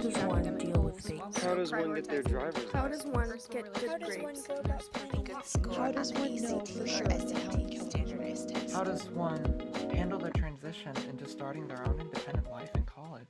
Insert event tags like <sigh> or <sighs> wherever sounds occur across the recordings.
does one deal with fate? How does one get their driver's How does one get good grades? go about picking good score How does on one the know ACT for or sure SAT standardized test? How does one handle the transition into starting their own independent life in college?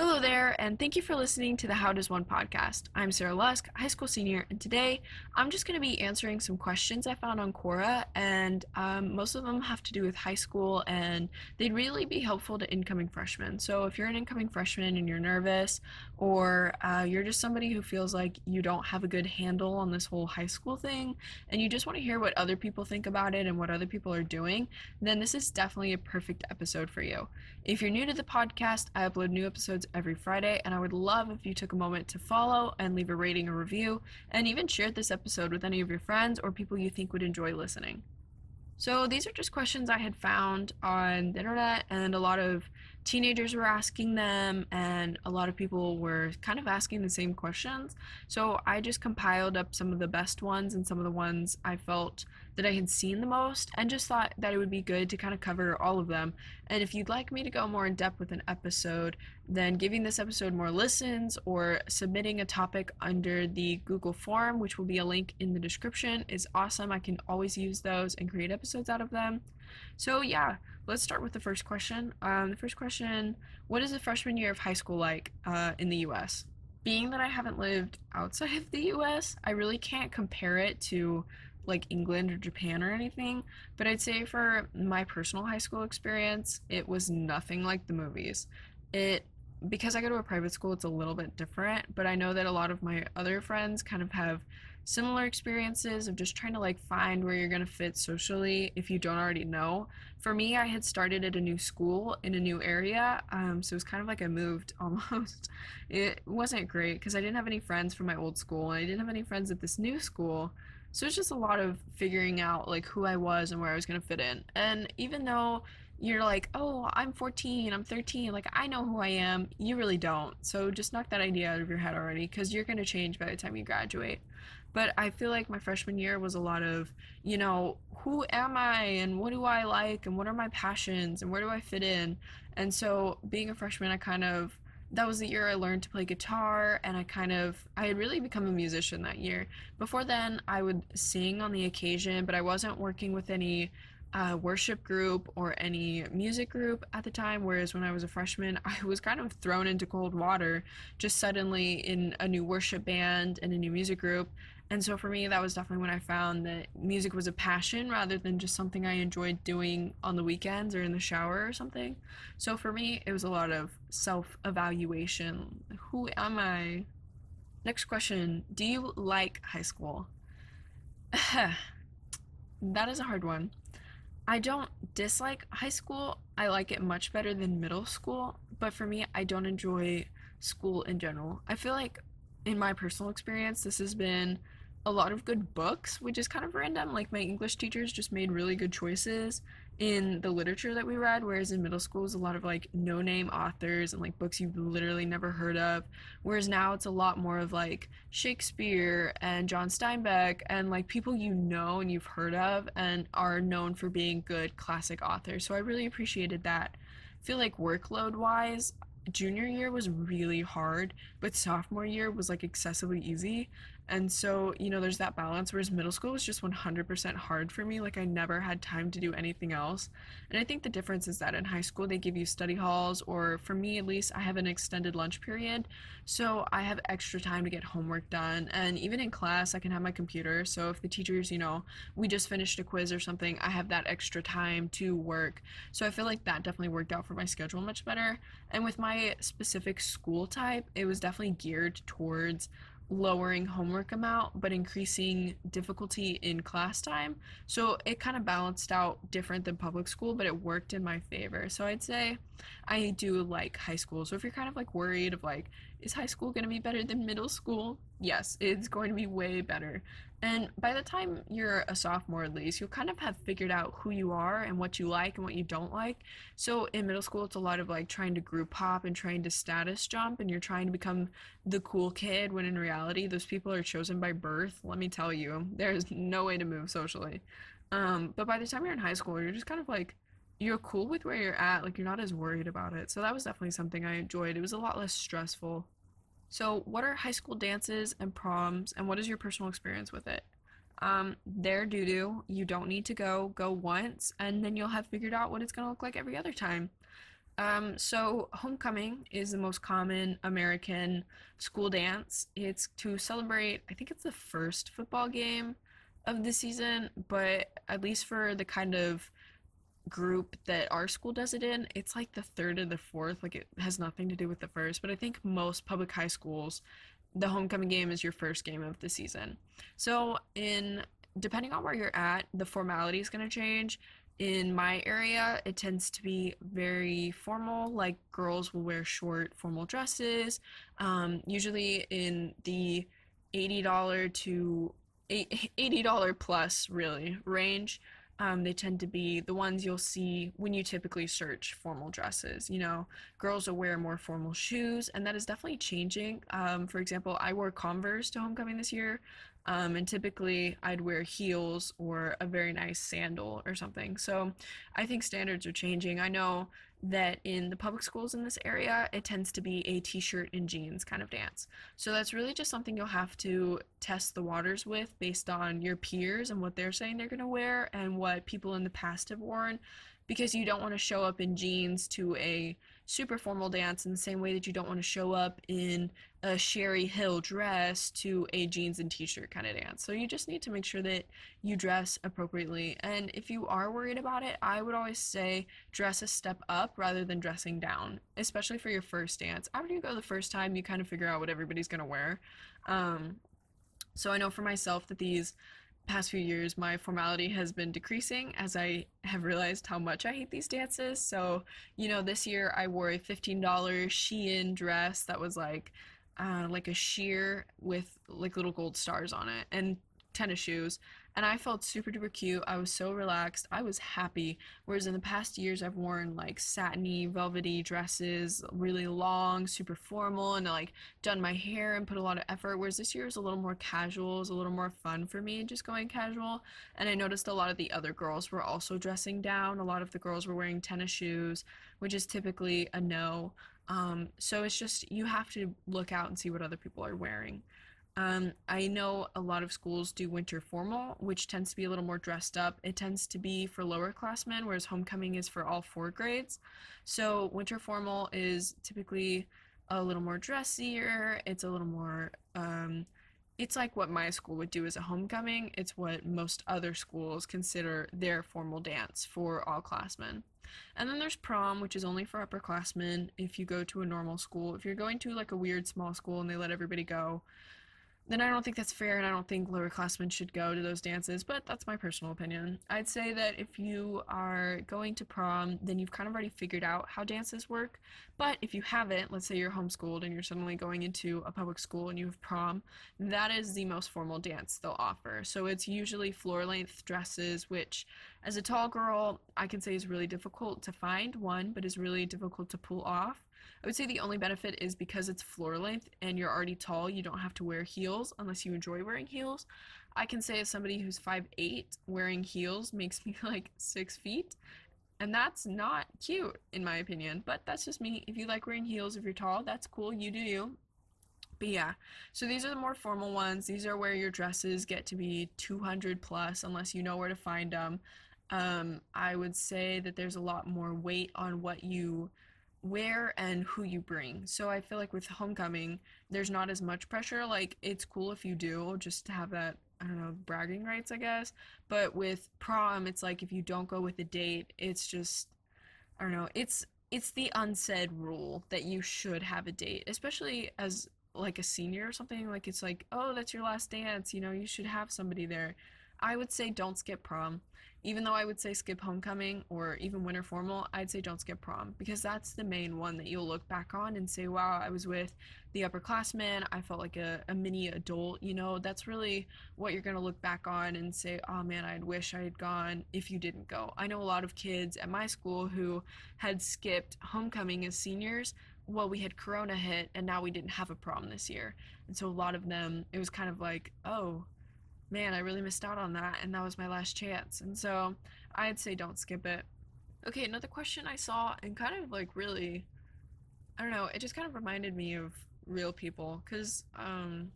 Hello there, and thank you for listening to the How Does One podcast. I'm Sarah Lusk, high school senior, and today I'm just going to be answering some questions I found on Quora, and um, most of them have to do with high school, and they'd really be helpful to incoming freshmen. So if you're an incoming freshman and you're nervous, or uh, you're just somebody who feels like you don't have a good handle on this whole high school thing, and you just want to hear what other people think about it and what other people are doing, then this is definitely a perfect episode for you. If you're new to the podcast, I upload new episodes every Friday, and I would love if you took a moment to follow and leave a rating or review, and even share this episode with any of your friends or people you think would enjoy listening. So, these are just questions I had found on the internet, and a lot of teenagers were asking them, and a lot of people were kind of asking the same questions. So, I just compiled up some of the best ones and some of the ones I felt that I had seen the most, and just thought that it would be good to kind of cover all of them. And if you'd like me to go more in depth with an episode, then giving this episode more listens or submitting a topic under the Google form, which will be a link in the description, is awesome. I can always use those and create episodes out of them. So, yeah, let's start with the first question. Um, the first question What is the freshman year of high school like uh, in the US? Being that I haven't lived outside of the US, I really can't compare it to like England or Japan or anything, but I'd say for my personal high school experience, it was nothing like the movies. It because I go to a private school, it's a little bit different, but I know that a lot of my other friends kind of have similar experiences of just trying to like find where you're going to fit socially if you don't already know. For me, I had started at a new school in a new area, um, so it was kind of like I moved <laughs> almost. It wasn't great because I didn't have any friends from my old school and I didn't have any friends at this new school. So it's just a lot of figuring out like who I was and where I was going to fit in. And even though you're like, oh, I'm 14, I'm 13, like I know who I am, you really don't. So just knock that idea out of your head already because you're going to change by the time you graduate. But I feel like my freshman year was a lot of, you know, who am I and what do I like and what are my passions and where do I fit in? And so being a freshman, I kind of that was the year I learned to play guitar and I kind of I had really become a musician that year. Before then, I would sing on the occasion, but I wasn't working with any uh, worship group or any music group at the time. Whereas when I was a freshman, <laughs> I was kind of thrown into cold water just suddenly in a new worship band and a new music group. And so for me, that was definitely when I found that music was a passion rather than just something I enjoyed doing on the weekends or in the shower or something. So for me, it was a lot of self evaluation. Who am I? Next question Do you like high school? <sighs> that is a hard one. I don't dislike high school. I like it much better than middle school, but for me, I don't enjoy school in general. I feel like in my personal experience, this has been a lot of good books, which is kind of random. Like my English teachers just made really good choices in the literature that we read, whereas in middle school it was a lot of like no name authors and like books you've literally never heard of. Whereas now it's a lot more of like Shakespeare and John Steinbeck and like people you know and you've heard of and are known for being good classic authors. So I really appreciated that. I feel like workload wise, junior year was really hard, but sophomore year was like excessively easy. And so, you know, there's that balance. Whereas middle school was just 100% hard for me. Like, I never had time to do anything else. And I think the difference is that in high school, they give you study halls, or for me at least, I have an extended lunch period. So I have extra time to get homework done. And even in class, I can have my computer. So if the teachers, you know, we just finished a quiz or something, I have that extra time to work. So I feel like that definitely worked out for my schedule much better. And with my specific school type, it was definitely geared towards lowering homework amount but increasing difficulty in class time. So it kind of balanced out different than public school, but it worked in my favor. So I'd say I do like high school. So if you're kind of like worried of like, is high school going to be better than middle school? Yes, it's going to be way better. And by the time you're a sophomore, at least, you'll kind of have figured out who you are and what you like and what you don't like. So in middle school, it's a lot of like trying to group hop and trying to status jump, and you're trying to become the cool kid when in reality, those people are chosen by birth. Let me tell you, there's no way to move socially. Um, but by the time you're in high school, you're just kind of like you're cool with where you're at, like you're not as worried about it. So that was definitely something I enjoyed. It was a lot less stressful. So, what are high school dances and proms, and what is your personal experience with it? Um, they're doo doo. You don't need to go. Go once, and then you'll have figured out what it's gonna look like every other time. Um, so homecoming is the most common American school dance. It's to celebrate, I think it's the first football game of the season, but at least for the kind of group that our school does it in, it's like the third or the fourth. Like it has nothing to do with the first, but I think most public high schools, the homecoming game is your first game of the season. So in depending on where you're at, the formality is going to change. In my area, it tends to be very formal, like girls will wear short formal dresses, um, usually in the $80 to $80 plus really range. Um, they tend to be the ones you'll see when you typically search formal dresses. You know, girls will wear more formal shoes, and that is definitely changing. Um, for example, I wore Converse to homecoming this year, um, and typically I'd wear heels or a very nice sandal or something. So I think standards are changing. I know that in the public schools in this area, it tends to be a t shirt and jeans kind of dance. So that's really just something you'll have to test the waters with based on your peers and what they're saying they're going to wear and what people in the past have worn because you don't want to show up in jeans to a super formal dance in the same way that you don't want to show up in a Sherri Hill dress to a jeans and t-shirt kind of dance. So you just need to make sure that you dress appropriately. And if you are worried about it, I would always say dress a step up rather than dressing down, especially for your first dance. After you go the first time, you kind of figure out what everybody's going to wear. Um, so I know for myself that these past few years, my formality has been decreasing as I have realized how much I hate these dances. So, you know, this year I wore a $15 Shein dress that was like, uh, like a sheer with like little gold stars on it and tennis shoes and I felt super duper cute. I was so relaxed. I was happy. Whereas in the past years, I've worn like satiny, velvety dresses, really long, super formal, and like done my hair and put a lot of effort. Whereas this year is a little more casual, it was a little more fun for me, just going casual. And I noticed a lot of the other girls were also dressing down. A lot of the girls were wearing tennis shoes, which is typically a no. Um, so it's just you have to look out and see what other people are wearing. Um, I know a lot of schools do winter formal, which tends to be a little more dressed up. It tends to be for lower classmen, whereas homecoming is for all four grades. So winter formal is typically a little more dressier. It's a little more. Um, it's like what my school would do as a homecoming. It's what most other schools consider their formal dance for all classmen. And then there's prom, which is only for upperclassmen if you go to a normal school. If you're going to like a weird small school and they let everybody go, then I don't think that's fair, and I don't think lowerclassmen should go to those dances, but that's my personal opinion. I'd say that if you are going to prom, then you've kind of already figured out how dances work, but if you haven't, let's say you're homeschooled and you're suddenly going into a public school and you have prom, that is the most formal dance they'll offer. So it's usually floor length dresses, which as a tall girl, I can say is really difficult to find, one, but is really difficult to pull off. I would say the only benefit is because it's floor length and you're already tall, you don't have to wear heels unless you enjoy wearing heels. I can say as somebody who's 5'8, wearing heels makes me <laughs> like 6 feet. And that's not cute, in my opinion. But that's just me. If you like wearing heels, if you're tall, that's cool. You do you. But yeah, so these are the more formal ones. These are where your dresses get to be 200 plus, unless you know where to find them. Um, I would say that there's a lot more weight on what you wear and who you bring. So I feel like with homecoming, there's not as much pressure. Like it's cool if you do just to have that I don't know, bragging rights, I guess. But with prom, it's like if you don't go with a date, it's just I don't know, it's it's the unsaid rule that you should have a date, especially as like a senior or something. Like it's like, oh, that's your last dance, you know, you should have somebody there. I would say don't skip prom. Even though I would say skip homecoming or even winter formal, I'd say don't skip prom because that's the main one that you'll look back on and say, wow, I was with the upperclassmen. I felt like a, a mini adult. You know, that's really what you're going to look back on and say, oh man, I'd wish I had gone if you didn't go. I know a lot of kids at my school who had skipped homecoming as seniors well, we had Corona hit and now we didn't have a prom this year. And so a lot of them, it was kind of like, oh, man, I really missed out on that, and that was my last chance. And so I'd say don't skip it. Okay, another question I saw and kind of like really, I don't know, it just kind of reminded me of real people because, um,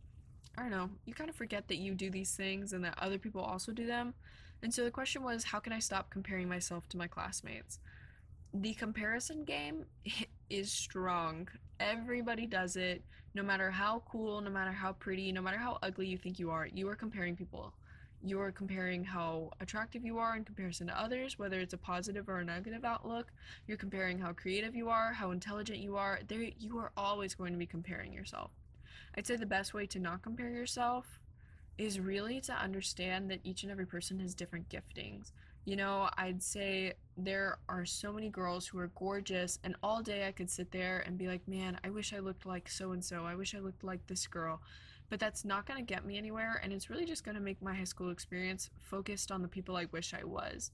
I don't know, you kind of forget that you do these things and that other people also do them. And so the question was, how can I stop comparing myself to my classmates? The comparison game <laughs> is strong. Everybody does it, no matter how cool, no matter how pretty, no matter how ugly you think you are, you are comparing people you're comparing how attractive you are in comparison to others, whether it's a positive or a negative outlook. You're comparing how creative you are, how intelligent you are. There, you are always going to be comparing yourself. I'd say the best way to not compare yourself is really to understand that each and every person has different giftings. You know, I'd say there are so many girls who are gorgeous, and all day I could sit there and be like, man, I wish I looked like so and so. I wish I looked like this girl but that's not going to get me anywhere and it's really just going to make my high school experience focused on the people I wish I was.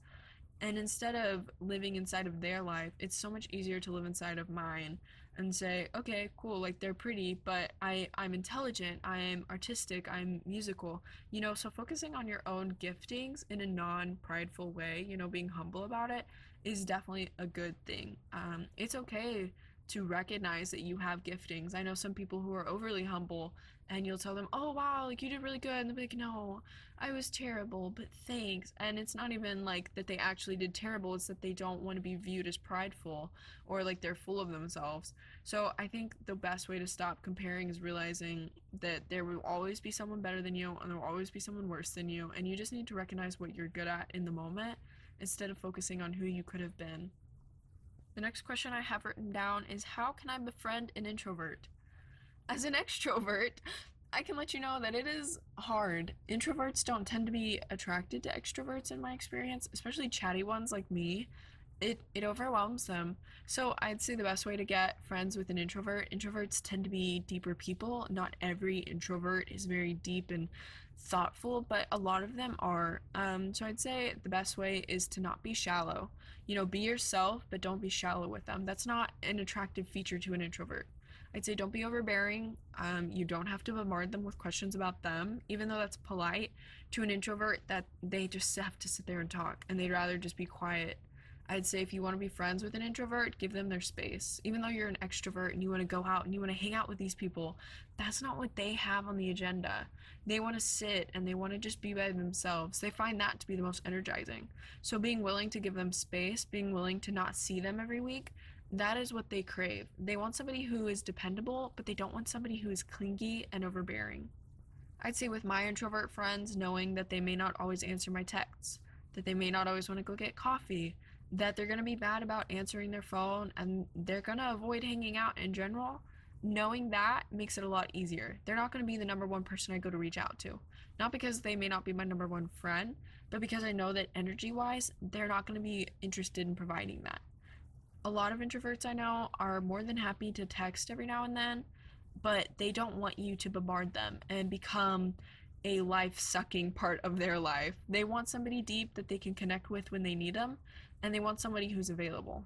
And instead of living inside of their life, it's so much easier to live inside of mine and say, okay, cool, like they're pretty, but I I'm intelligent, I'm artistic, I'm musical. You know, so focusing on your own giftings in a non-prideful way, you know, being humble about it is definitely a good thing. Um, it's okay to recognize that you have giftings. I know some people who are overly humble and you'll tell them, oh wow, like you did really good. And they'll be like, no, I was terrible, but thanks. And it's not even like that they actually did terrible, it's that they don't want to be viewed as prideful or like they're full of themselves. So I think the best way to stop comparing is realizing that there will always be someone better than you and there will always be someone worse than you. And you just need to recognize what you're good at in the moment instead of focusing on who you could have been. The next question I have written down is How can I befriend an introvert? As an extrovert, I can let you know that it is hard. Introverts don't tend to be attracted to extroverts in my experience, especially chatty ones like me. It, it overwhelms them. So I'd say the best way to get friends with an introvert, introverts tend to be deeper people. Not every introvert is very deep and thoughtful, but a lot of them are. Um, so I'd say the best way is to not be shallow. You know, be yourself, but don't be shallow with them. That's not an attractive feature to an introvert. I'd say don't be overbearing. Um, you don't have to bombard them with questions about them, even though that's polite to an introvert that they just have to sit there and talk and they'd rather just be quiet. I'd say if you want to be friends with an introvert, give them their space. Even though you're an extrovert and you want to go out and you want to hang out with these people, that's not what they have on the agenda. They want to sit and they want to just be by themselves. They find that to be the most energizing. So being willing to give them space, being willing to not see them every week, that is what they crave. They want somebody who is dependable, but they don't want somebody who is clingy and overbearing. I'd say with my introvert friends, knowing that they may not always answer my texts, that they may not always want to go get coffee, that they're going to be bad about answering their phone, and they're going to avoid hanging out in general, knowing that makes it a lot easier. They're not going to be the number one person I go to reach out to. Not because they may not be my number one friend, but because I know that energy wise, they're not going to be interested in providing that a lot of introverts I know are more than happy to text every now and then, but they don't want you to bombard them and become a life sucking part of their life. They want somebody deep that they can connect with when they need them, and they want somebody who's available.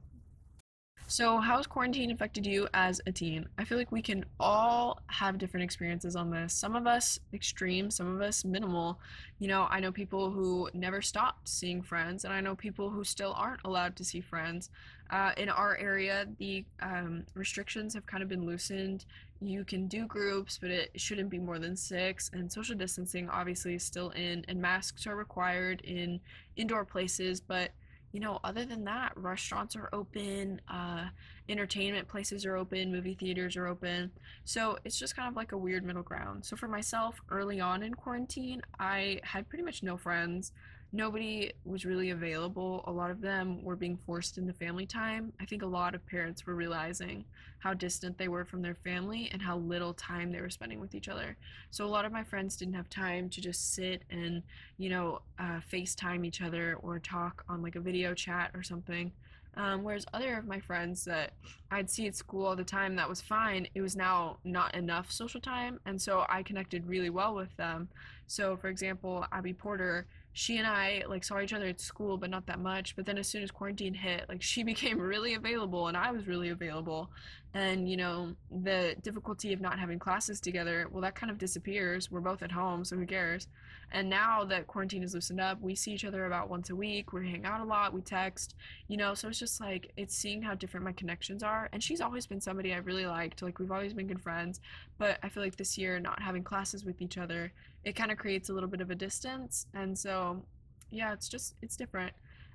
So, how's quarantine affected you as a teen? I feel like we can all have different experiences on this. Some of us extreme, some of us minimal. You know, I know people who never stopped seeing friends, and I know people who still aren't allowed to see friends. Uh, in our area, the um, restrictions have kind of been loosened. You can do groups, but it shouldn't be more than six. And social distancing, obviously, is still in, and masks are required in indoor places, but you know, other than that, restaurants are open, uh, entertainment places are open, movie theaters are open. So it's just kind of like a weird middle ground. So for myself, early on in quarantine, I had pretty much no friends nobody was really available. A lot of them were being forced into family time. I think a lot of parents were realizing how distant they were from their family and how little time they were spending with each other. So a lot of my friends didn't have time to just sit and, you know, uh, FaceTime each other or talk on like a video chat or something. Um, whereas other of my friends that I'd see at school all the time, that was fine. It was now not enough social time, and so I connected really well with them. So, for example, Abby Porter, she and I like saw each other at school, but not that much. But then as soon as quarantine hit, like she <laughs> became really available and I was really available. And you know, the difficulty of not having classes together, well, that kind of disappears. We're both at home, so who cares? And now that quarantine is loosened up, we see each other about once a week. We hang out a lot, we text, you know, so it's just like it's seeing how different my connections are. And she's always been somebody I really liked. Like we've always been good friends, but I feel like this year not having classes with each other it kind of creates a little bit of a distance and so yeah it's just it's different.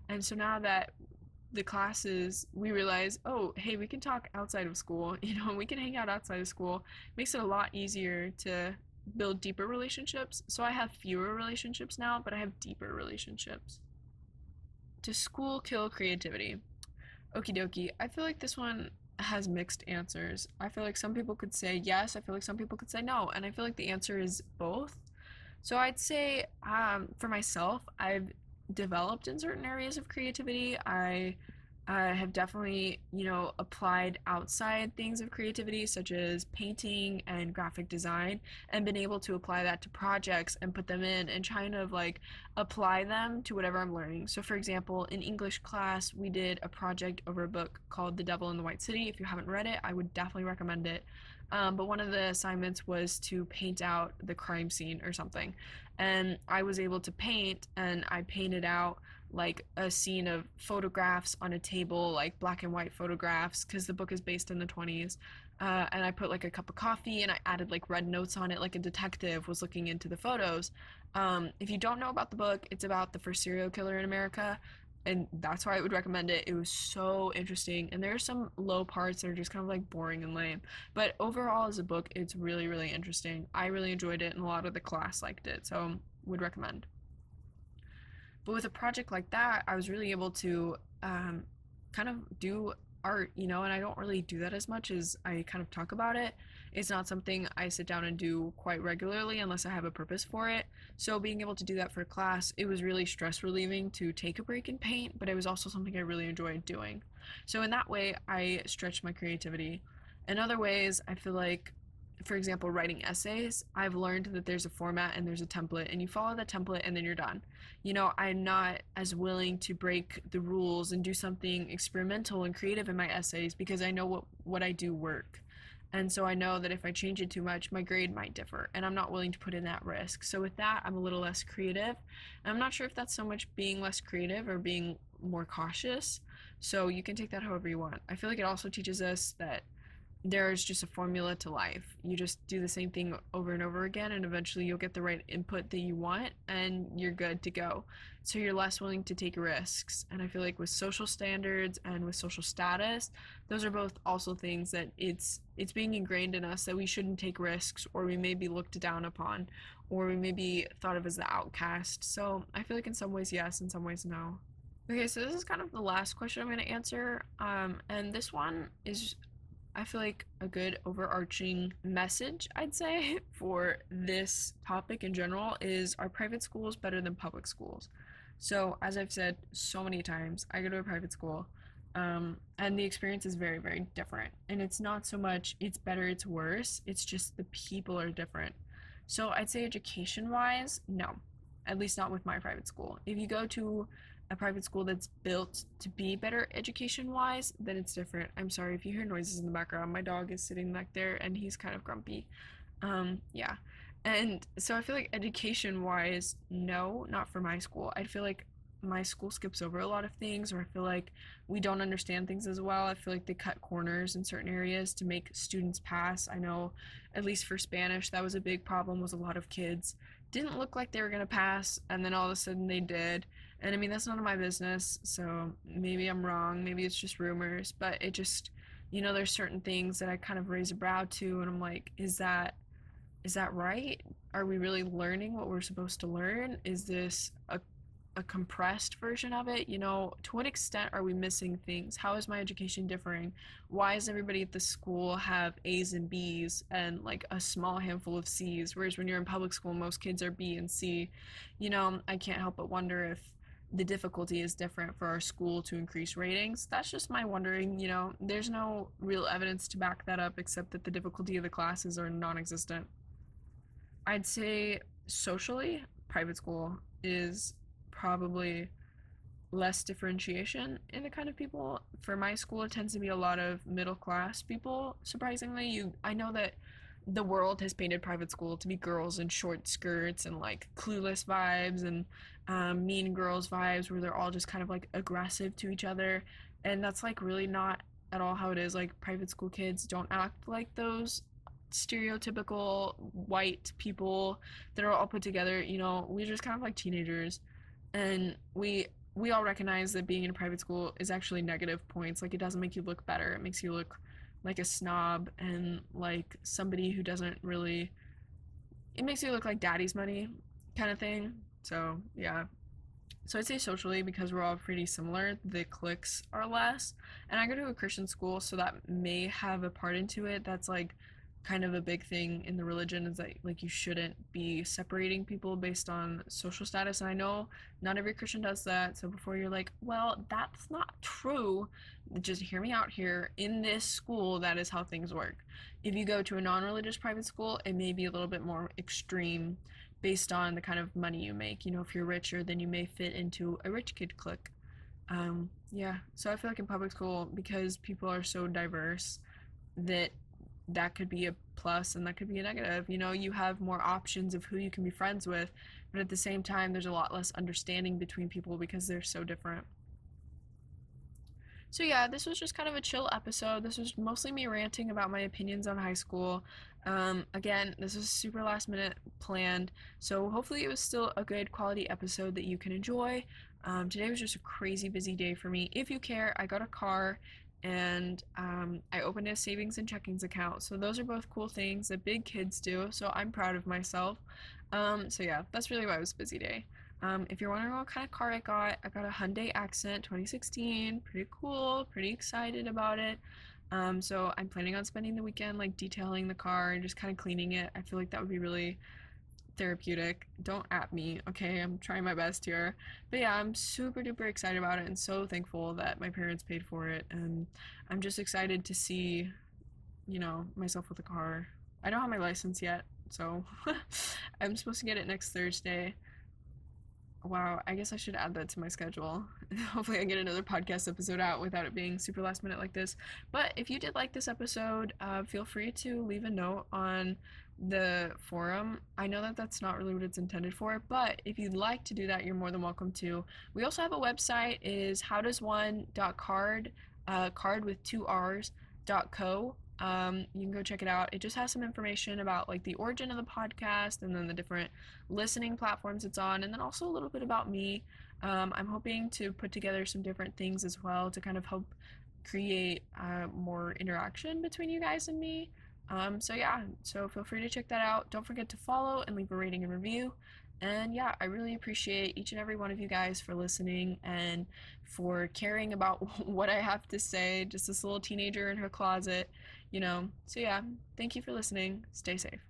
And so now that the classes we realize oh hey we can talk outside of school <laughs> you know we can hang out outside of school. Makes it a lot easier to build deeper relationships. So i have fewer relationships now but i have deeper relationships. To school kill creativity. Okie dokie. I feel like this one has mixed answers. I feel like some people could say yes i feel like some people could say no and i feel like the answer is both so I'd say um, for myself, I've developed in certain areas of creativity. I uh, have definitely, you know, applied outside things of creativity, such as painting and graphic design, and been able to apply that to projects and put them in and trying to like apply them to whatever I'm learning. So, for example, in English class, we did a project over a book called The Devil in the White City. If you haven't read it, I would definitely recommend it. Um, but one of the assignments was to paint out the crime scene or something. And I was able to paint, and I painted out like a scene of photographs on a table, like black and white photographs, because the book is based in the 20s. Uh, and I put like a cup of coffee and I added like red notes on it, like a detective was looking into the photos. Um, if you don't know about the book, it's about the first serial killer in America and that's why I would recommend it. It was so interesting, and there are some low parts that are just kind of like boring and lame. But overall, as a book, it's really, really interesting. I really enjoyed it, and a lot of the class liked it, so would recommend. But with a project like that, I was really able to um, kind of do art, you know, and I don't really do that as much as I kind of talk about it. It's not something I sit down and do quite regularly unless I have a purpose for it. So being able to do that for class, it was really stress relieving to take a break and paint, but it was also something I really enjoyed doing. So in that way, I stretched my creativity. In other ways, I feel like for example, writing essays, I've learned that there's a format and there's a template, and you follow the template and then you're done. You know, I'm not as willing to break the rules and do something experimental and creative in my essays because I know what, what I do work. And so I know that if I change it too much, my grade might differ, and I'm not willing to put in that risk. So with that, I'm a little less creative. And I'm not sure if that's so much being less creative or being more cautious. So you can take that however you want. I feel like it also teaches us that there's just a formula to life. You just do the same thing over and over again, and eventually you'll get the right input that you want, and you're good to go. So you're less willing to take risks. And I feel like with social standards and with social status, those are both also things that it's it's being ingrained in us that we shouldn't take risks, or we may be looked down upon, or we may be thought of as the outcast. So I feel like in some ways yes, in some ways no. Okay, so this is kind of the last question I'm going to answer. Um, and this one is I feel like a good overarching message, I'd say, <laughs> for this topic in general is are private schools better than public schools? So, as I've said so many times, I go to a private school, um, and the experience is very, very different. And it's not so much it's better, it's worse, it's just the people are different. So, I'd say education wise, no, at least not with my private school. If you go to a private school that's built to be better education wise, then it's different. I'm sorry if you hear noises in the background. My dog is sitting back there and he's kind of grumpy. Um, yeah. And so I feel like education wise, no, not for my school. I feel like my school skips over a lot of things or I feel like we don't understand things as well. I feel like they cut corners in certain areas to make students pass. I know at least for Spanish that was a big problem was a lot of kids didn't look like they were to pass and then all of a sudden they did and I mean, that's none of my business, so maybe I'm wrong, maybe it's just rumors, but it just, you know, there's certain things that I kind of raise a brow to, and I'm like, is that, is that right? Are we really learning what we're supposed to learn? Is this a, a compressed version of it? You know, to what extent are we missing things? How is my education differing? Why does everybody at the school have A's and B's and like a small handful of C's? Whereas when you're in public school, most kids are B and C. You know, I can't help but wonder if the difficulty is different for our school to increase ratings. That's just my wondering, you know, there's no real evidence to back that up except that the difficulty of the classes are non existent. I'd say socially, private school is probably less differentiation in the kind of people. For my school, it tends to be a lot of middle class people. Surprisingly, you I know that the world has painted private school to be girls in short skirts and like clueless vibes and um, mean girls vibes where they're all just kind of like aggressive to each other. And that's like really not at all how it is. Like private school kids don't act like those stereotypical white people that are all put together. You know we're just kind of like teenagers. And we we all recognize that being in a private school is actually negative points. Like it doesn't make you look better. It makes you look like a snob and like somebody who doesn't really it makes you look like daddy's money kind of thing so yeah so I'd say socially because we're all pretty similar, the cliques are less. And I go to a Christian school, so that may have a part into it. That's like kind of a big thing in the religion is that like you shouldn't be separating people based on social status. And I know not every Christian does that. So before you're like, well, that's not true, just hear me out here. In this school, that is how things work. If you go to a non-religious private school, it may be a little bit more extreme based on the kind of money you make. You know, if you're richer, then you may fit into a rich kid clique. Um, yeah, so I feel like in public school, because people are so diverse, that that could be a plus and that could be a negative. You know, you have more options of who you can be friends with, but at the same time, there's a lot less understanding between people because they're so different. So, yeah, this was just kind of a chill episode. This was mostly me ranting about my opinions on high school. Um, again, this was super last minute planned, so hopefully it was still a good quality episode that you can enjoy. Um, today was just a crazy busy day for me. If you care, I got a car and um, I opened a savings and checkings account. So those are both cool things that big kids do. So I'm proud of myself. Um, so yeah, that's really why it was a busy day. Um, if you're wondering what kind of car I got, I got a Hyundai Accent 2016. Pretty cool, pretty excited about it. Um, so I'm planning on spending the weekend like detailing the car and just kind of cleaning it. I feel like that would be really therapeutic. Don't at me, okay? I'm trying my best here. But yeah, I'm super duper excited about it and so thankful that my parents paid for it. And I'm just excited to see, you know, myself with a car. I don't have my license yet, so <laughs> I'm supposed to get it next Thursday. Wow, I guess I should add that to my schedule. <laughs> Hopefully, I get another podcast episode out without it being super last minute like this. But if you did like this episode, uh, feel free to leave a note on the forum. I know that that's not really what it's intended for, but if you'd like to do that, you're more than welcome to. We also have a website is howdoesone.card, uh, card with two R's, dot co. Um, you can go check it out. It just has some information about like the origin of the podcast and then the different listening platforms it's on, and then also a little bit about me. Um, I'm hoping to put together some different things as well to kind of help create uh, more interaction between you guys and me. Um, so yeah, so feel free to check that out. Don't forget to follow and leave a rating and review. And yeah, I really appreciate each and every one of you guys for listening and for caring about <laughs> what I have to say. Just this little teenager in her closet, you know. So yeah, thank you for listening. Stay safe.